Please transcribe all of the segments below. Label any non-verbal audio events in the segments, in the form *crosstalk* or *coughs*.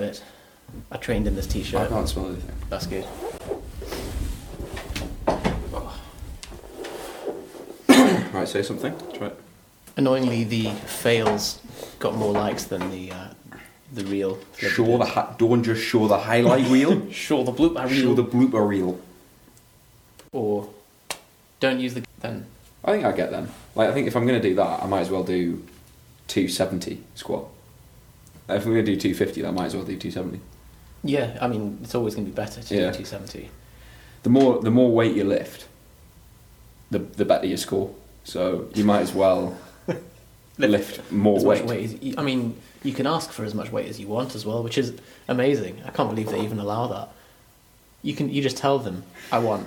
bit. I trained in this I t-shirt. I can't smell anything. That's good. *coughs* Right, say something. Try it. Annoyingly, the fails got more likes than the uh, the real. Show the ha- don't just show the highlight reel. *laughs* Show the blooper show reel. the blooper reel. or don't use the then. I think I get them. Like I think if I'm gonna do that, I might as well do 270 squat. If we're gonna do 250, that might as well do 270. Yeah, I mean it's always going to be better to Yeah. do 270. The more the more weight you lift, the the better you score. So you might as well *laughs* lift more as weight. weight. As, I mean, you can ask for as much weight as you want as well, which is amazing. I can't believe they even allow that. You can you just tell them I want.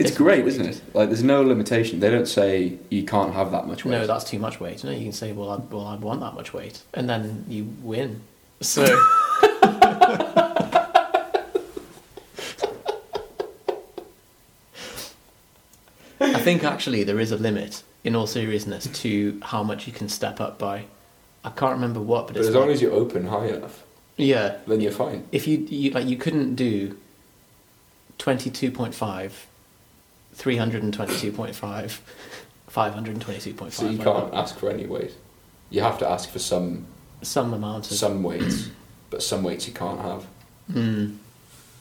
It's great, isn't it? Like there's no limitation. They don't say you can't have that much weight. No, that's too much weight. No, you can say, well, I, well, I want that much weight, and then you win. So. *laughs* I think actually there is a limit, in all seriousness, to how much you can step up by. I can't remember what, but but it's as long like- as you open high enough, yeah. then you're fine. If you, you like, you couldn't do twenty two point five, three hundred and twenty two point five, five hundred and twenty two point five. So you can't ask for any weight. You have to ask for some some amount of some weights, but some weights you can't have. Mm.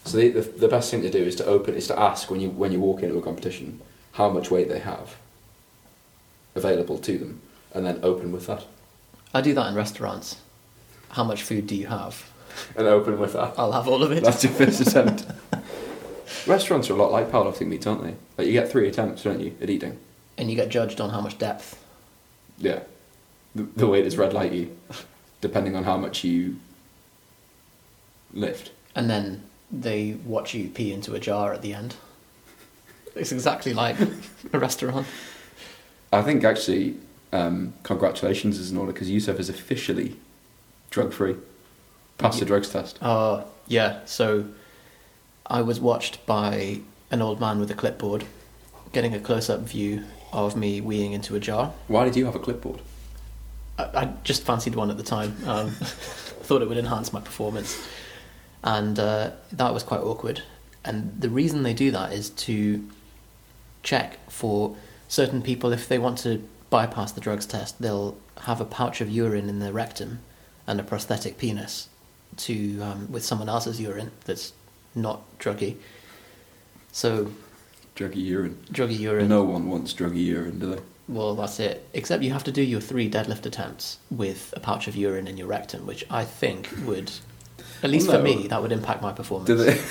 So the, the the best thing to do is to open is to ask when you when you walk into a competition how much weight they have available to them, and then open with that, I do that in restaurants. How much food do you have? and open with that. I'll have all of it. That's your first attempt. *laughs* Restaurants are a lot like powerlifting meets, aren't they? Like you get three attempts, don't you, at eating? and you get judged on how much depth. Yeah. The, the waiters red light you, depending on how much you lift. And then they watch you pee into a jar at the end. It's exactly like a restaurant. I think actually, um, congratulations is in order because Yusuf is officially drug free. Passed the drugs test. Uh, yeah, so I was watched by an old man with a clipboard getting a close up view of me weeing into a jar. Why did you have a clipboard? I, I just fancied one at the time. Um, *laughs* thought it would enhance my performance, and uh, that was quite awkward. And the reason they do that is to check for certain people if they want to bypass the drugs test, they'll have a pouch of urine in their rectum and a prosthetic penis to um, with someone else's urine that's not druggy. So Druggy urine. druggy urine. No one wants druggy urine, do they? Well, that's it. Except you have to do your three deadlift attempts with a pouch of urine in your rectum, which I think would, at least Well, for me, that would impact my performance. Do they?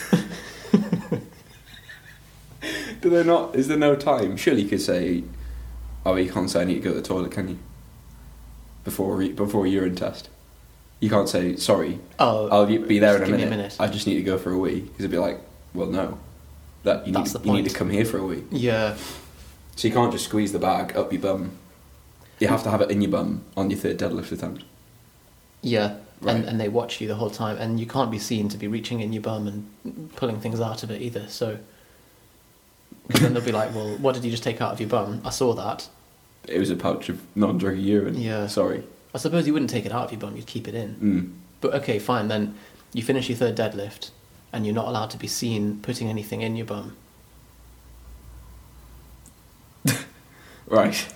*laughs* do they not? Is there no time? Surely you could say, "Oh, you can't say I need to go to the toilet, can you?" Before before a urine test, you can't say, "Sorry, Oh, I'll be there in a minute. a minute. I just need to go for a wee." Because it'd be like, "Well, no, that you need That's to, the you need to come here for a wee." Yeah, So you can't just squeeze the bag up your bum. You have to have it in your bum on your third deadlift attempt. yeah. Right. And, and they watch you the whole time, and you can't be seen to be reaching in your bum and pulling things out of it either. So, then they'll be like, "Well, what did you just take out of your bum? I saw that." It was a pouch of non-druggy urine. Yeah. Sorry. I suppose you wouldn't take it out of your bum; you'd keep it in. Mm. But okay, fine. Then you finish your third deadlift, and you're not allowed to be seen putting anything in your bum. *laughs* Right.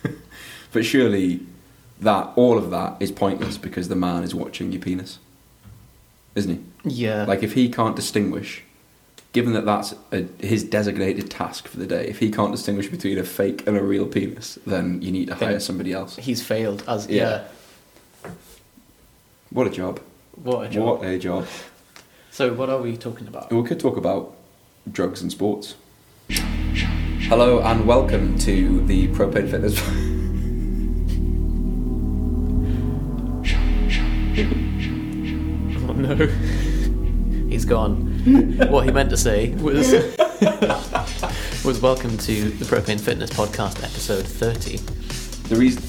*laughs* but surely that all of that is pointless because the man is watching your penis. Isn't he? Yeah. Like if he can't distinguish given that that's a, his designated task for the day, if he can't distinguish between a fake and a real penis, then you need to hire somebody else. He's failed as Yeah. yeah. What a job. What a job. What a job. So what are we talking about? We could talk about drugs and sports. Hello and welcome to the Propane Fitness. *laughs* Oh no. *laughs* He's gone. *laughs* what he meant to say was *laughs* was welcome to the Propane Fitness Podcast episode 30. The reason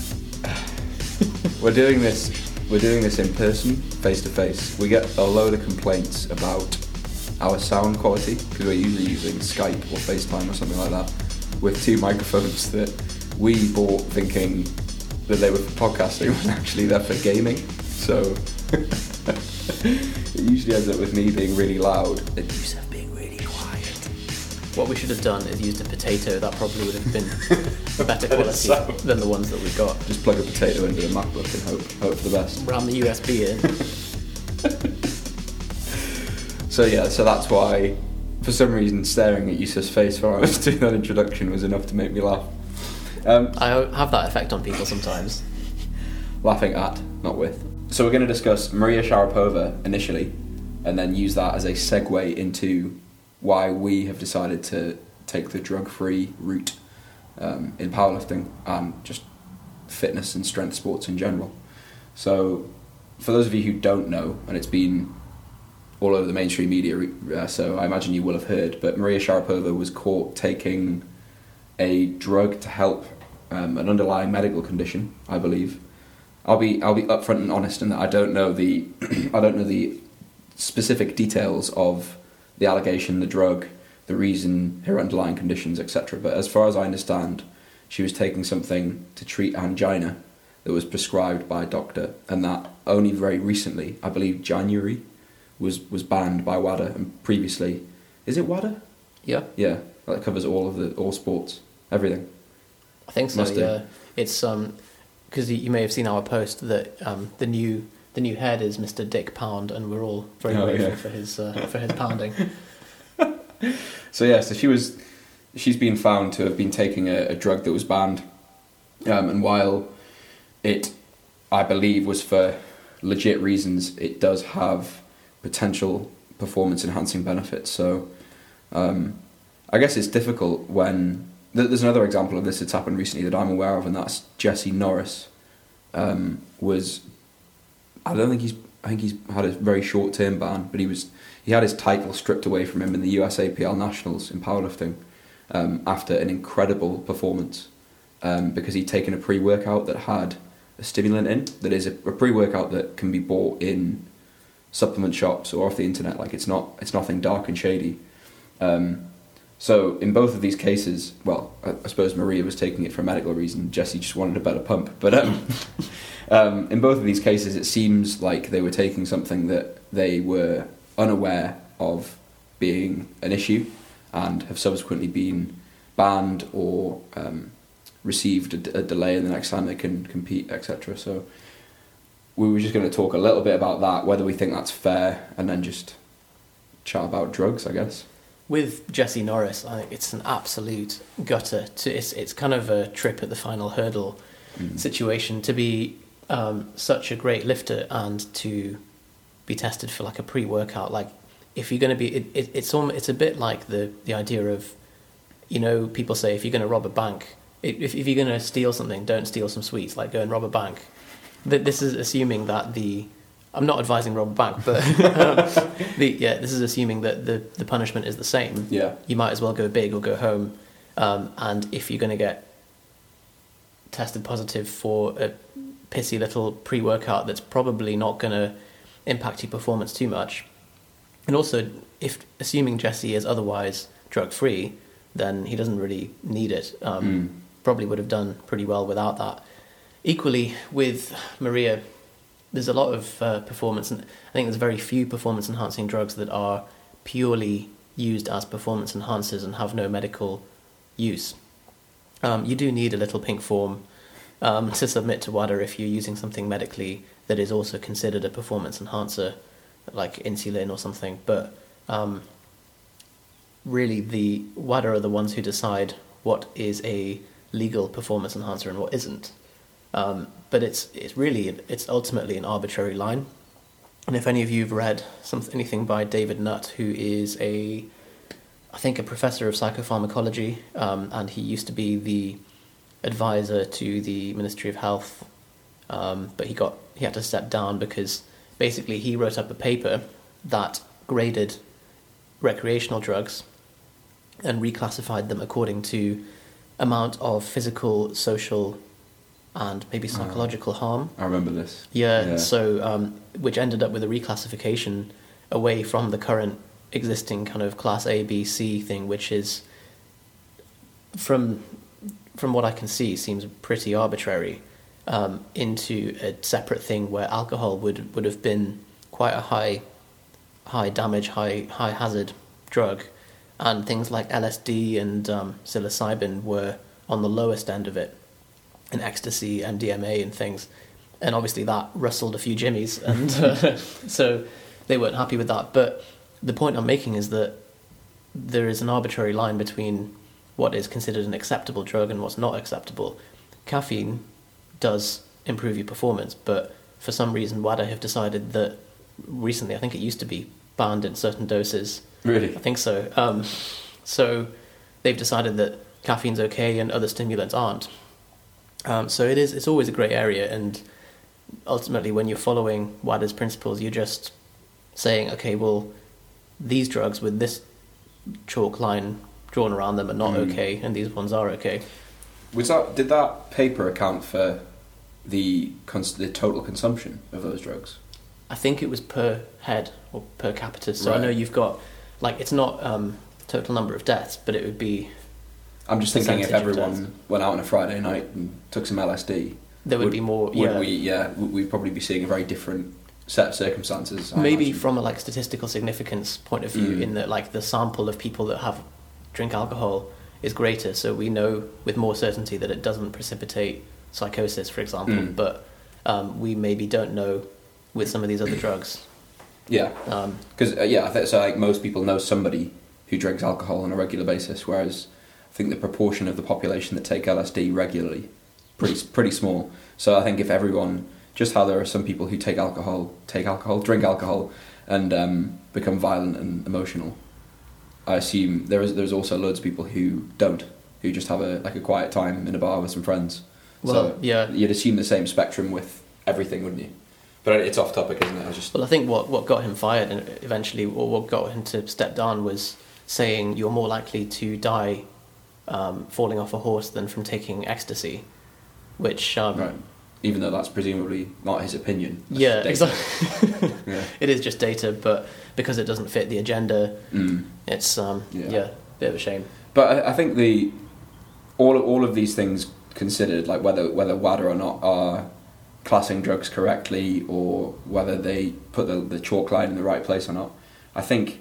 we're doing this, we're doing this in person, face to face. We get a load of complaints about our sound quality because we're usually using Skype or FaceTime or something like that with two microphones that we bought thinking that they were for podcasting *laughs* when actually they're for gaming. So it usually ends up with me being really loud and Yusuf being really quiet. What we should have done is used a potato. That probably would have been *laughs* a better quality than the ones that we got. Just plug a potato into the MacBook and hope hope for the best. Ram the USB in. *laughs* So yeah, so that's why, for some reason, staring at Yusuf's face while I was *laughs* doing that introduction was enough to make me laugh. Um, I have that effect on people sometimes. laughing at, not with. So we're going to discuss Maria Sharapova initially, and then use that as a segue into why we have decided to take the drug-free route um, in powerlifting and just fitness and strength sports in general. So, for those of you who don't know, and it's been all over the mainstream media, uh, so I imagine you will have heard, but Maria Sharapova was caught taking a drug to help um, an underlying medical condition, I believe. I'll be I'll be upfront and honest in that I don't know the *clears throat* I don't know the specific details of the allegation, the drug, the reason, her underlying conditions, etc. But as far as I understand, she was taking something to treat angina that was prescribed by a doctor, and that only very recently, I believe January, was was banned by WADA, and previously, is it WADA? Yeah, Yeah, that covers all of the all sports, everything. I think so. Must do. it's um because you, you may have seen our post that um the new the new head is Mr. Dick Pound, and we're all very Oh, grateful yeah. for his uh, for his pounding. *laughs* So yeah, so she was, she's been found to have been taking a, a drug that was banned, um, and while it, I believe, was for legit reasons, it does have potential performance enhancing benefits. So, um, I guess it's difficult when th- there's another example of this that's happened recently that I'm aware of, and that's Jesse Norris. Um, was I don't think he's I think he's had a very short term ban, but he was he had his title stripped away from him in the USAPL Nationals in powerlifting um, after an incredible performance um, because he'd taken a pre workout that had a stimulant in that is a, a pre workout that can be bought in supplement shops or off the internet. Like it's not it's nothing dark and shady. Um, so in both of these cases, well, I, I suppose Maria was taking it for a medical reason. Jesse just wanted a better pump, but um, *laughs* um, in both of these cases, it seems like they were taking something that they were unaware of being an issue, and have subsequently been banned or um, received a, d- a delay in the next time they can compete, etc. So we were just going to talk a little bit about that, whether we think that's fair, and then just chat about drugs, I guess. With Jesse Norris, I think it's an absolute gutter. To it's it's kind of a trip at the final hurdle situation to be um, such a great lifter and to be tested for like a pre-workout. Like if you're going to be, it, it, it's almost, it's a bit like the the idea of, you know, people say if you're going to rob a bank, if if you're going to steal something, don't steal some sweets. Like go and rob a bank. Th- This is assuming that the I'm not advising rob back, but um, *laughs* the, yeah, this is assuming that the, the punishment is the same. Yeah. You might as well go big or go home. Um, and if you're going to get tested positive for a pissy little pre workout that's probably not going to impact your performance too much. And also, if assuming Jesse is otherwise drug free, then he doesn't really need it. Um, Mm. Probably would have done pretty well without that. Equally, with Maria, there's a lot of uh, performance, and I think there's very few performance enhancing drugs that are purely used as performance enhancers and have no medical use. Um, you do need a little pink form um, *laughs* to submit to WADA if you're using something medically that is also considered a performance enhancer, like insulin or something. But um, really, the WADA are the ones who decide what is a legal performance enhancer and what isn't. Um, but it's it's really it's ultimately an arbitrary line. And if any of you have read some, anything by David Nutt, who is a I think a professor of psychopharmacology, um, and he used to be the advisor to the Ministry of Health, um, but he got he had to step down because basically he wrote up a paper that graded recreational drugs and reclassified them according to amount of physical, social, and maybe Ah. psychological harm. I remember this. Yeah, Yeah. so um, which ended up with a reclassification away from the current existing kind of class A, B, C thing, which is from from what I can see seems pretty arbitrary, um, into a separate thing where alcohol would would have been quite a high, high damage, high high hazard drug, and things like LSD and um, psilocybin were on the lowest end of it, and ecstasy, MDMA, and things, and obviously that rustled a few jimmies, *laughs* and uh, so they weren't happy with that. But the point I'm making is that there is an arbitrary line between what is considered an acceptable drug and what's not acceptable. Caffeine does improve your performance, but for some reason, WADA have decided that recently, I think it used to be banned in certain doses. Really? I think so. Um, so they've decided that caffeine's okay and other stimulants aren't. Um, so it is. It's always a great area, and ultimately, when you're following WADA's principles, you're just saying, okay, well, these drugs with this chalk line drawn around them are not Mm. okay, and these ones are okay. Was that did that paper account for the cons- the total consumption of those drugs? I think it was per head or per capita. So I know you've got like it's not um, total number of deaths, but it would be I'm just thinking if everyone went out on a Friday night and took some LSD, there would, be more. would yeah, we? Yeah, would we'd probably be seeing a very different set of circumstances. I maybe imagine. from a like statistical significance point of view, Mm. in that like the sample of people that have drink alcohol is greater, so we know with more certainty that it doesn't precipitate psychosis, for example. Mm. But um, we maybe don't know with some of these other drugs. *clears throat* yeah, Um, because uh, yeah, I think so. Like most people know somebody who drinks alcohol on a regular basis, whereas I think the proportion of the population that take LSD regularly pretty pretty small. So I think if everyone, just how there are some people who take alcohol, take alcohol, drink alcohol, and um, become violent and emotional, I assume there is there's also loads of people who don't, who just have a like a quiet time in a bar with some friends. well, so yeah. you'd assume the same spectrum with everything, wouldn't you? But it's off topic, isn't it? I just Well, I think what, what got him fired and eventually, or what got him to step down was saying you're more likely to die um, falling off a horse than from taking ecstasy, which um, right. Even though that's presumably not his opinion. Yeah, exactly. *laughs* Yeah. it is just data, but because it doesn't fit the agenda, Mm. it's um, Yeah. yeah. bit of a shame. But I, I think the all all of these things considered, like whether whether WADA or not are classing drugs correctly, or whether they put the, the chalk line in the right place or not. I think,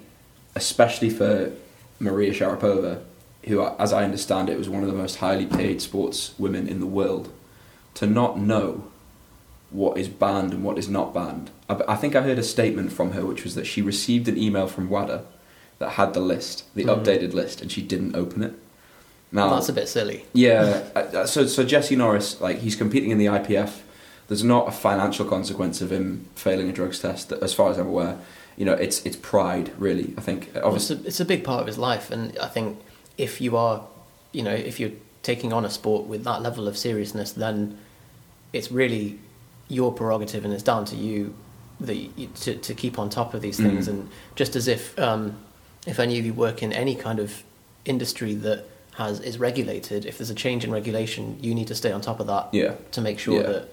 especially for Maria Sharapova, who, as I understand it, was one of the most highly paid sports women in the world, to not know what is banned and what is not banned. I, I think I heard a statement from her, which was that she received an email from WADA that had the list, the Mhm. updated list, and she didn't open it. Now, Well, that's a bit silly. yeah, *laughs* uh, so so Jesse Norris, like he's competing in the IPF. There's not a financial consequence of him failing a drugs test, as far as I'm aware. You know, it's it's pride, really. I think Well, it's, obviously. a, it's a big part of his life, and I think if you are, you know, if you're taking on a sport with that level of seriousness, then it's really your prerogative, and it's down to you you, to to keep on top of these things. Mhm. And just as if um, if any of you work in any kind of industry that has is regulated, if there's a change in regulation, you need to stay on top of that Yeah, to make sure Yeah. that.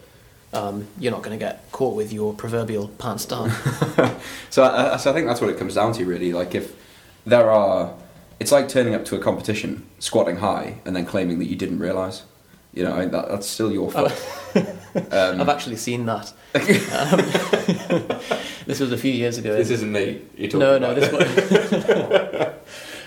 Um, you're not going to get caught with your proverbial pants down. *laughs* so I, I- so I think that's what it comes down to, really. Like if there are, it's like turning up to a competition, squatting high, and then claiming that you didn't realise. You know, I mean, that, that's still your fault. *laughs* um, I've actually seen that. *laughs* Um, *laughs* this was a few years ago. This isn't me. You're no, no, this one.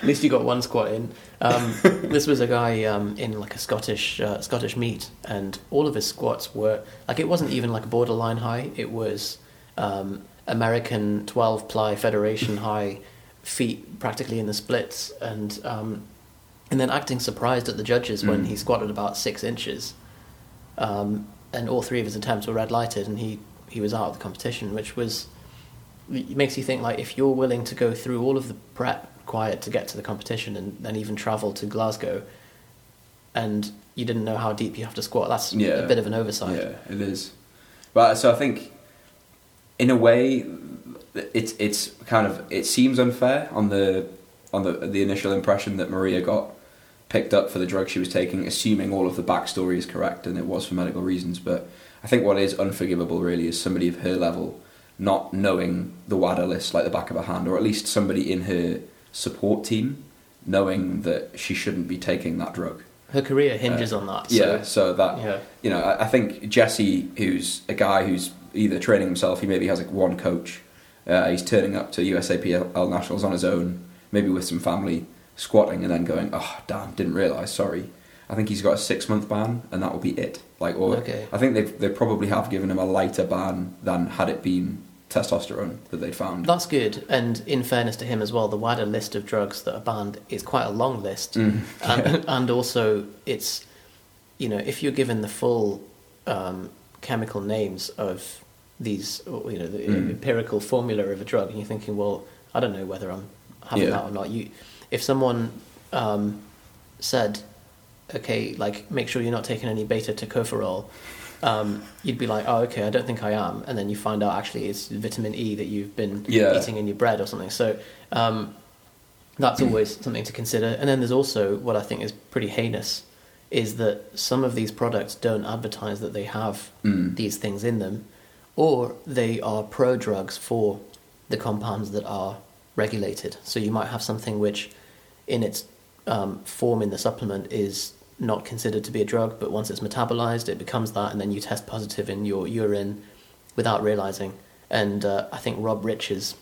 At least you got one squat in. Um, this was a guy um, in like a Scottish uh, Scottish meet, and all of his squats were like it wasn't even like borderline high. It was um, American twelve ply Federation high, feet practically in the splits, and um, and then acting surprised at the judges when Mm. he squatted about six inches, um, and all three of his attempts were red lighted, and he he was out of the competition, which was it makes you think like if you're willing to go through all of the prep required to get to the competition and then even travel to Glasgow and you didn't know how deep you have to squat that's Yeah. a bit of an oversight Yeah, it is. But so I think, in a way, it's it's kind of it seems unfair on the on the the initial impression that Maria got picked up for the drug she was taking, assuming all of the backstory is correct and it was for medical reasons. But I think what is unforgivable really is somebody of her level not knowing the WADA list like the back of her hand, or at least somebody in her support team knowing that she shouldn't be taking that drug. her career uh, hinges on that so, Yeah, so that yeah you know, I, I think Jesse, who's a guy who's either training himself, he maybe has like one coach, Uh, he's turning up to USAPL nationals on his own, maybe with some family, squatting, and then going, "Oh, damn, didn't realise. Sorry." I think he's got a six month ban, and that will be it. Like, or Okay. I think they they probably have given him a lighter ban than had it been testosterone that they'd found. That's good. And in fairness to him as well, the wider list of drugs that are banned is quite a long list. Mm, and, *laughs* and also, it's, you know, if you're given the full um, chemical names of these, you know, the Mm. empirical formula of a drug, and you're thinking, well, I don't know whether I'm having Yeah. that or not. You, if someone um, said, okay, like make sure you're not taking any beta tocopherol, um, you'd be like, oh, okay, I don't think I am, and then you find out actually it's vitamin E that you've been Yeah. eating in your bread or something. So um, that's always something to consider. And then there's also what I think is pretty heinous, is that some of these products don't advertise that they have Mm. these things in them, or they are pro drugs for the compounds that are regulated. So you might have something which, in its um, form in the supplement, is not considered to be a drug, but once it's metabolized, it becomes that, and then you test positive in your urine without realizing. And uh, I think Rob Riches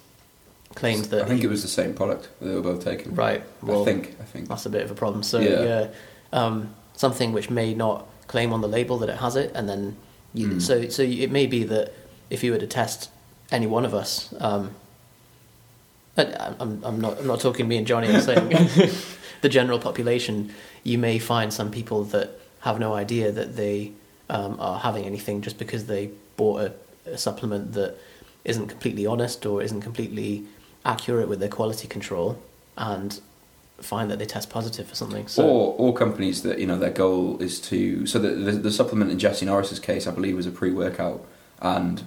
claimed that. I think it was the same product they were both taking. right. Well, I think. I think. that's a bit of a problem. So Yeah. yeah, um, something which may not claim on the label that it has it, and then you, Mm. so so it may be that if you were to test any one of us, um, I'm I'm not I'm not talking me and Johnny. I'm saying *laughs* the general population. You may find some people that have no idea that they um, are having anything just because they bought a, a supplement that isn't completely honest or isn't completely accurate with their quality control, and find that they test positive for something. So or or companies that you know their goal is to so the the, the supplement in Jesse Norris's case I believe was a pre workout and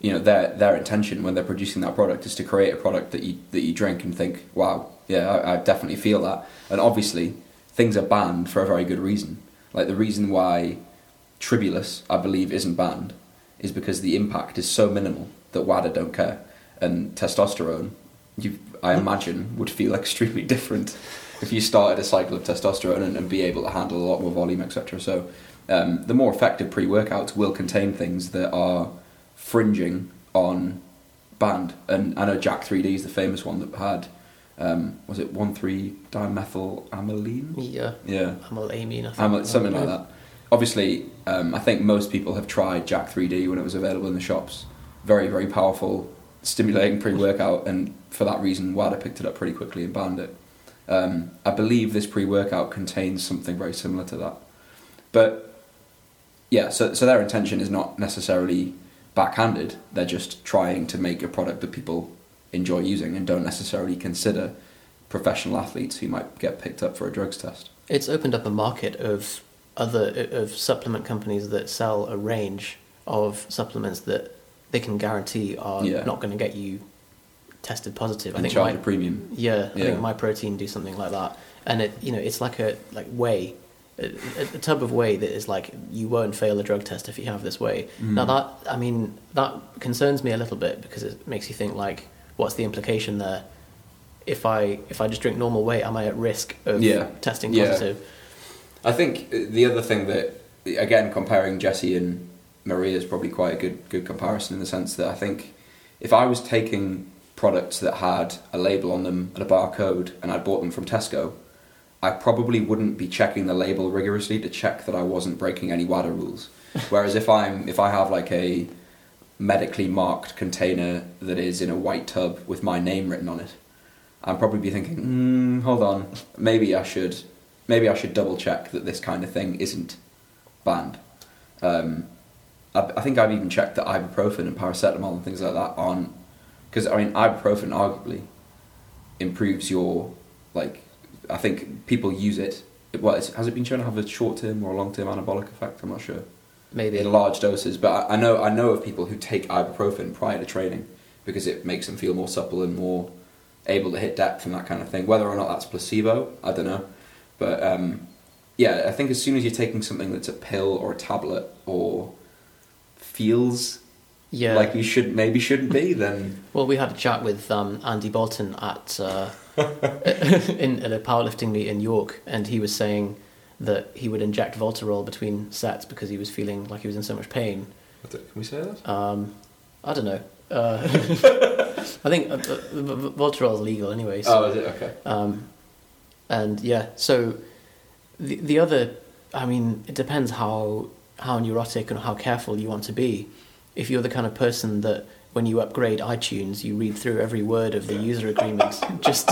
you know their their intention when they're producing that product is to create a product that you that you drink and think wow yeah I, I definitely feel that. And obviously things are banned for a very good reason. Like the reason why Tribulus I believe isn't banned is because the impact is so minimal that WADA don't care. And testosterone you I imagine would feel *laughs* extremely different if you started a cycle of testosterone and, and be able to handle a lot more volume etc so um, the more effective pre-workouts will contain things that are fringing on banned and I know Jack 3D is the famous one that had um, was it 1,3 dimethyl amyline yeah, yeah. Amylamine, I think. Amyl- something like that. Obviously um, I think most people have tried Jack 3D when it was available in the shops. Very very powerful stimulating pre-workout and for that reason WADA picked it up pretty quickly and banned it. Um, I believe this pre-workout contains something very similar to that. But yeah so, so their intention is not necessarily backhanded they're just trying to make a product that people enjoy using and don't necessarily consider professional athletes who might get picked up for a drugs test It's opened up a market of other of supplement companies that sell a range of supplements that they can guarantee are Yeah. not going to get you tested positive. I and think charge my, a premium yeah, I Yeah. think Myprotein do something like that, and it you know it's like a like whey, a, a, tub of whey that is like you won't fail a drug test if you have this whey. Mm. Now that I mean that concerns me a little bit because it makes you think like what's the implication there? If I if I just drink normal whey, am I at risk of Yeah. testing Yeah. positive? I think uh, the other thing that, again, comparing Jesse and Maria is probably quite a good good comparison in the sense that I think if I was taking products that had a label on them and a barcode and I bought them from Tesco, I probably wouldn't be checking the label rigorously to check that I wasn't breaking any WADA rules. *laughs* Whereas if I'm if I have like a medically marked container that is in a white tub with my name written on it, I'd probably be thinking, mm, hold on, maybe I should maybe I should double check that this kind of thing isn't banned. Um, I, I think I've even checked that ibuprofen and paracetamol and things like that aren't because I mean ibuprofen arguably improves your like I think people use it. well, it's, has it been shown to have a short term or a long term anabolic effect? I'm not sure Maybe in large doses. But I, I know I know of people who take ibuprofen prior to training because it makes them feel more supple and more able to hit depth and that kind of thing. Whether or not that's placebo, I don't know. But um, yeah, I think as soon as you're taking something that's a pill or a tablet or feels yeah. like you should maybe shouldn't be, then Well, we had a chat with um, Andy Bolton at uh, *laughs* in at a powerlifting meet in York, and he was saying that he would inject Voltarol between sets because he was feeling like he was in so much pain. Can we say that? Um, I don't know. Uh, *laughs* I think uh, uh, Voltarol is legal anyway. So, Oh, is it okay? um, and yeah, so the the other, I mean, it depends how how neurotic and how careful you want to be. If you're the kind of person that when you upgrade iTunes, you read through every word of the user agreement just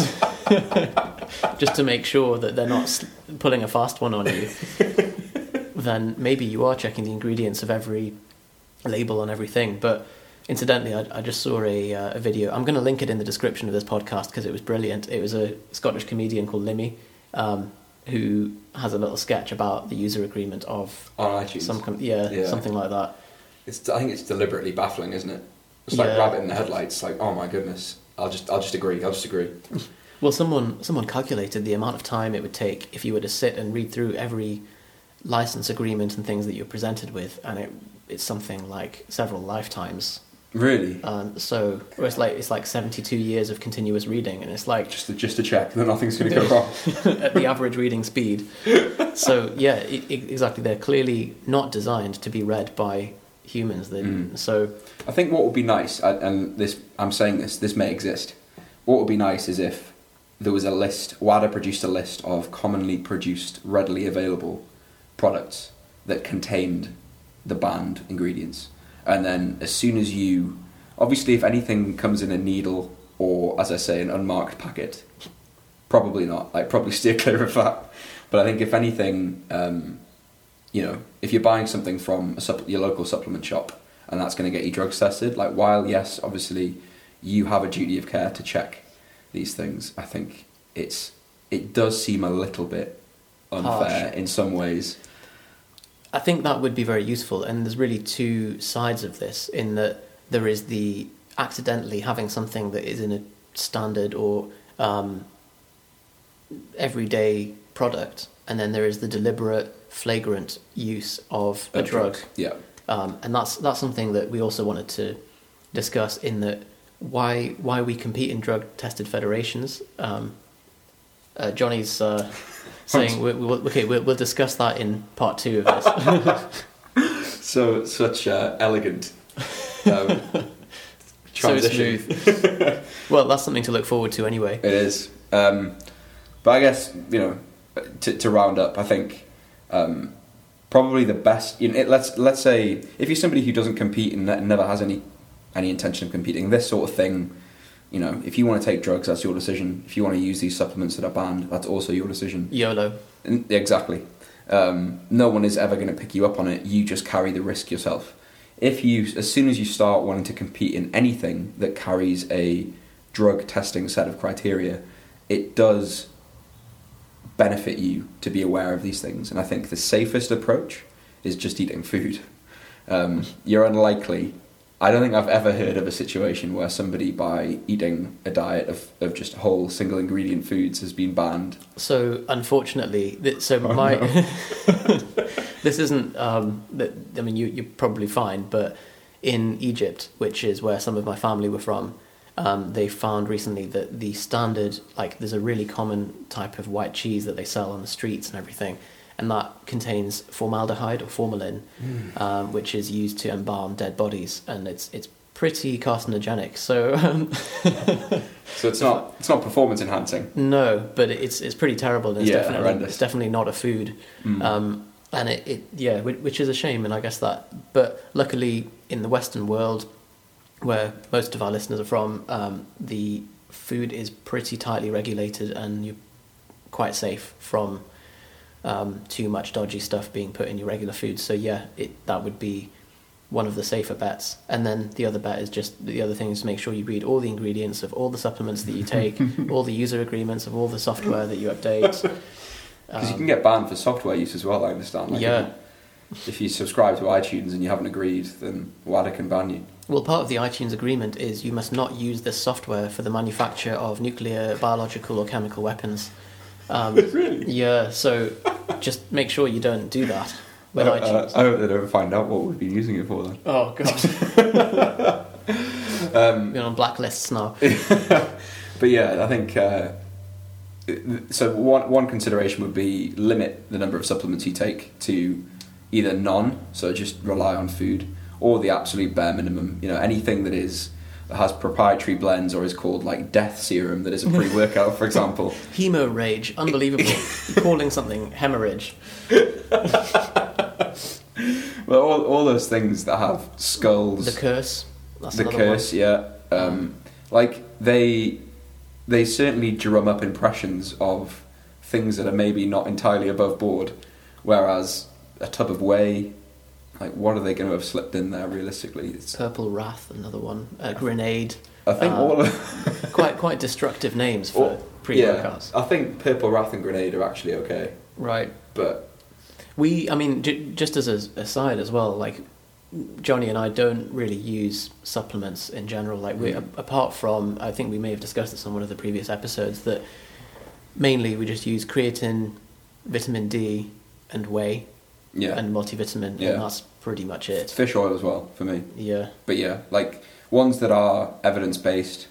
*laughs* just to make sure that they're not pulling a fast one on you, *laughs* then maybe you are checking the ingredients of every label on everything. But incidentally, I, I just saw a, uh, a video. I'm going to link it in the description of this podcast because it was brilliant. It was a Scottish comedian called Limmy um, who has a little sketch about the user agreement of On iTunes. some kind yeah, Yeah. something like that. It's, I think it's deliberately baffling, isn't it? It's like Yeah. rabbit in the headlights. Like, oh my goodness, I'll just, I'll just agree. I'll just agree. *laughs* Well, someone someone calculated the amount of time it would take if you were to sit and read through every license agreement and things that you're presented with, and it it's something like several lifetimes. Really? Um, so it's like it's like 72 years of continuous reading, and it's like Just to, just to check that nothing's going to go *laughs* wrong. at the average reading speed. *laughs* So yeah, i i exactly. They're clearly not designed to be read by humans. They, Mm. So I think what would be nice, and- and this, I'm saying this, this may exist. What would be nice is if there was a list. WADA produced a list of commonly produced, readily available products that contained the banned ingredients, and then as soon as you, obviously, if anything comes in a needle or, as I say, an unmarked packet, probably not. Like probably *laughs* steer clear of that. But I think if anything, um, you know, if you're buying something from a supp- your local supplement shop and that's going to get you drugs tested, like while yes, obviously, you have a duty of care to check these things. I think it's it does seem a little bit unfair Harsh. in some ways. I think that would be very useful, and there's really two sides of this. In that there is the accidentally having something that is in a standard or um, everyday product, and then there is the deliberate, flagrant use of a, drug, Yeah. um, and that's that's something that we also wanted to discuss. In that why why we compete in drug tested federations. Um, uh, Johnny's uh, *laughs* saying we, we, okay, we'll, we'll discuss that in part two of this. *laughs* So such uh, elegant. Um, *laughs* so transition. smooth. well, that's something to look forward to anyway. It is. Um, but I guess, you know, to, to round up, I think um, probably the best. You know, it, let's let's say if you're somebody who doesn't compete and never has any any intention of competing, this sort of thing. You know, if you want to take drugs, that's your decision. If you want to use these supplements that are banned, that's also your decision. YOLO. And- Exactly. Um, no one is ever going to pick you up on it. You just carry the risk yourself. If you, as soon as you start wanting to compete in anything that carries a drug testing set of criteria, it does benefit you to be aware of these things. And I think the safest approach is just eating food. Um, you're unlikely. I don't think I've ever heard of a situation where somebody, by eating a diet of, of just whole single ingredient foods, has been banned. So unfortunately, th- so Oh, my *laughs* this isn't. Um, that I mean, you you're probably fine, but in Egypt, which is where some of my family were from, um, they found recently that the standard, like, there's a really common type of white cheese that they sell on the streets and everything, and that contains formaldehyde or formalin, um, which is used to embalm dead bodies, and it's it's pretty carcinogenic. So. Um, *laughs* So it's not it's not performance enhancing. No, but it's it's pretty terrible. And it's Yeah, definitely horrendous. it's definitely not a food. Mm. Um, and it, it yeah, which, which is a shame. And I guess that, but luckily in the Western world, where most of our listeners are from, um, the food is pretty tightly regulated, and you're quite safe from um, too much dodgy stuff being put in your regular food. So yeah, it that would be one of the safer bets. And then the other bet is just the other thing is to make sure you read all the ingredients of all the supplements that you *laughs* take, all the user agreements of all the software that you update. *laughs* Because you Um, can get banned for software use as well. I understand. Like Yeah. If you, subscribe to iTunes and you haven't agreed, then WADA can ban you. Well, part of the iTunes agreement is you must not use this software for the manufacture of nuclear, biological, or chemical weapons. Um, *laughs* really? yeah, so just make sure you don't do that with Uh, uh, iTunes. I hope they don't find out what we've been using it for then. oh god, *laughs* Um, you're on blacklists now. *laughs* but yeah, I think uh, so. One one consideration would be limit the number of supplements you take to either none, so just rely on food, or the absolute bare minimum. You know, anything that is that has proprietary blends or is called like death serum that is a *laughs* pre-workout, for example. Hemo rage, unbelievable. *laughs* Calling something hemorrhage. *laughs* Well, all, all those things that have skulls, The curse. That's the curse, yeah. Um, like they they certainly drum up impressions of things that are maybe not entirely above board, whereas a tub of whey, like what are they going to have slipped in there realistically? It's, Purple wrath, another one. A grenade. I think Uh, all of *laughs* Quite quite destructive names for all- pre-workouts. Yeah, I think purple wrath and grenade are actually okay, Right. but We, I mean, j- just as a aside as well, like Johnny and I don't really use supplements in general. Like we, Mm. apart from, I think we may have discussed this on one of the previous episodes that mainly we just use creatine, vitamin D, and whey, yeah, and multivitamin, Yeah. and that's pretty much it. fish oil as well for me. Yeah, But yeah, like ones that are evidence based,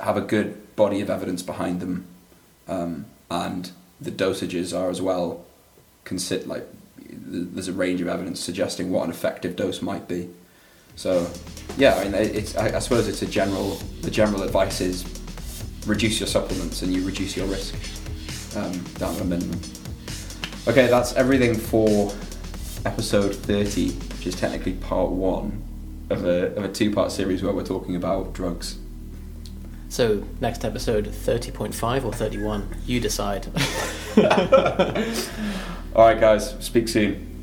have a good body of evidence behind them, um, and the dosages are as well. Consider like there's a range of evidence suggesting what an effective dose might be. So yeah, I mean it's I, I suppose it's a general the general advice is reduce your supplements and you reduce your risk um, down to a minimum. Okay, that's everything for episode 30, which is technically part one of a, of a two part series where we're talking about drugs. So next episode, thirty point five or thirty one, you decide. *laughs* Alright, guys, speak soon.